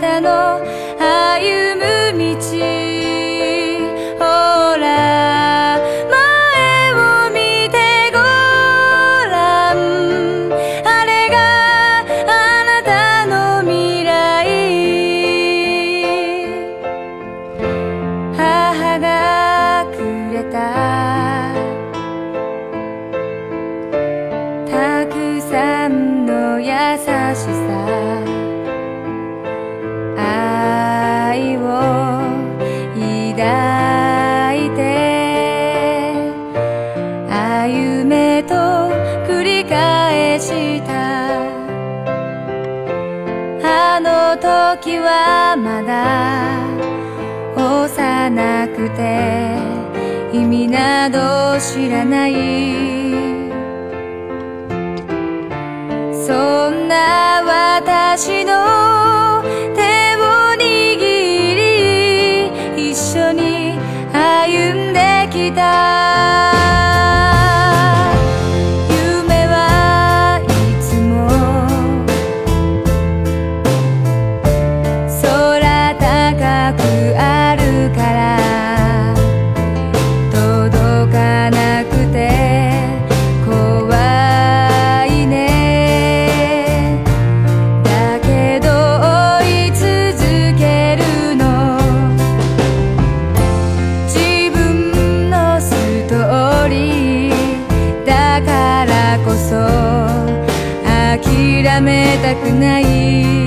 たの歩む道。ほら前を見てごらん。あれがあなたの未来。母がくれた。時はまだ幼くて意味など知らない。そんな私のたくない